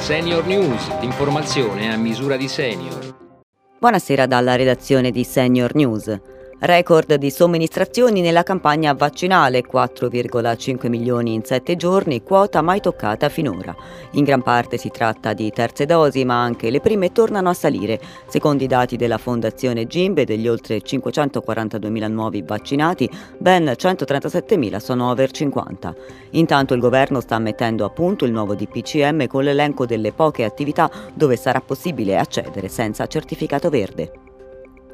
Senior News, l'informazione a misura di senior. Buonasera dalla redazione di Senior News. Record di somministrazioni nella campagna vaccinale, 4,5 milioni in 7 giorni, quota mai toccata finora. In gran parte si tratta di terze dosi, ma anche le prime tornano a salire. Secondo i dati della Fondazione Gimbe, degli oltre 542.000 nuovi vaccinati, ben 137.000 sono over 50. Intanto il governo sta mettendo a punto il nuovo DPCM con l'elenco delle poche attività dove sarà possibile accedere senza certificato verde.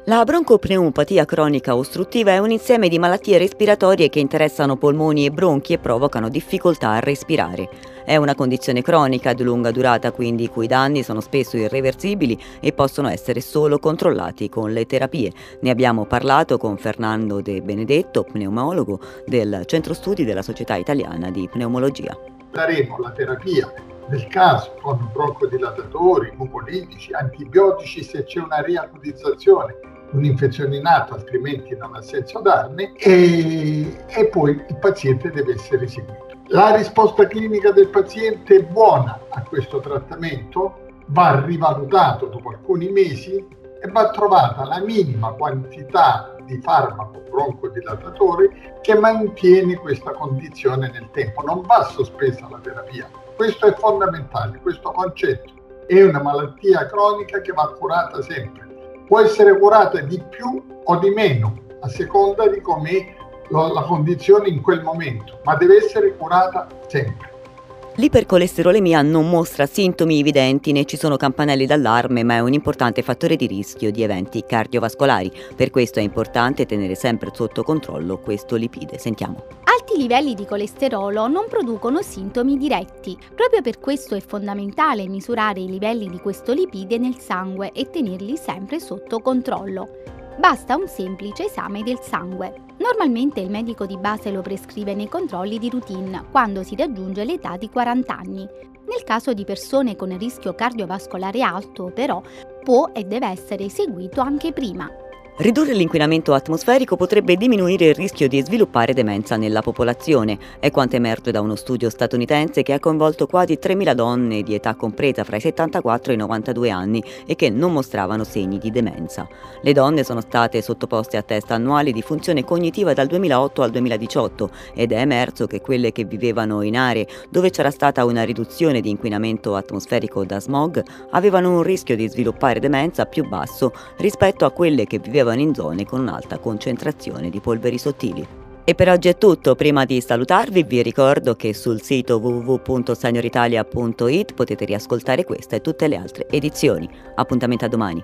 La broncopneumopatia cronica ostruttiva è un insieme di malattie respiratorie che interessano polmoni e bronchi e provocano difficoltà a respirare. È una condizione cronica di lunga durata, quindi i cui danni sono spesso irreversibili e possono essere solo controllati con le terapie. Ne abbiamo parlato con Fernando De Benedetto, pneumologo del Centro Studi della Società Italiana di Pneumologia. Daremo la terapia del caso con broncodilatatori, mucolitici, antibiotici se c'è una riacutizzazione un'infezione in atto, altrimenti non ha senso darne, e, e poi il paziente deve essere seguito. La risposta clinica del paziente è buona a questo trattamento, va rivalutato dopo alcuni mesi e va trovata la minima quantità di farmaco broncodilatatore che mantiene questa condizione nel tempo. Non va sospesa la terapia. Questo è fondamentale, questo concetto. È una malattia cronica che va curata sempre può essere curata di più o di meno a seconda di com'è la condizione in quel momento, ma deve essere curata sempre. L'ipercolesterolemia non mostra sintomi evidenti né ci sono campanelli d'allarme, ma è un importante fattore di rischio di eventi cardiovascolari. Per questo è importante tenere sempre sotto controllo questo lipide. Sentiamo. Alti livelli di colesterolo non producono sintomi diretti. Proprio per questo è fondamentale misurare i livelli di questo lipide nel sangue e tenerli sempre sotto controllo. Basta un semplice esame del sangue. Normalmente il medico di base lo prescrive nei controlli di routine quando si raggiunge l'età di 40 anni. Nel caso di persone con rischio cardiovascolare alto, però, può e deve essere eseguito anche prima. Ridurre l'inquinamento atmosferico potrebbe diminuire il rischio di sviluppare demenza nella popolazione, è quanto emerge da uno studio statunitense che ha coinvolto quasi 3.000 donne di età compresa fra i 74 e i 92 anni e che non mostravano segni di demenza. Le donne sono state sottoposte a test annuali di funzione cognitiva dal 2008 al 2018 ed è emerso che quelle che vivevano in aree dove c'era stata una riduzione di inquinamento atmosferico da smog avevano un rischio di sviluppare demenza più basso rispetto a quelle che vivevano vivevano in zone con un'alta concentrazione di polveri sottili. E per oggi è tutto, prima di salutarvi vi ricordo che sul sito www.senioritalia.it potete riascoltare questa e tutte le altre edizioni. Appuntamento a domani.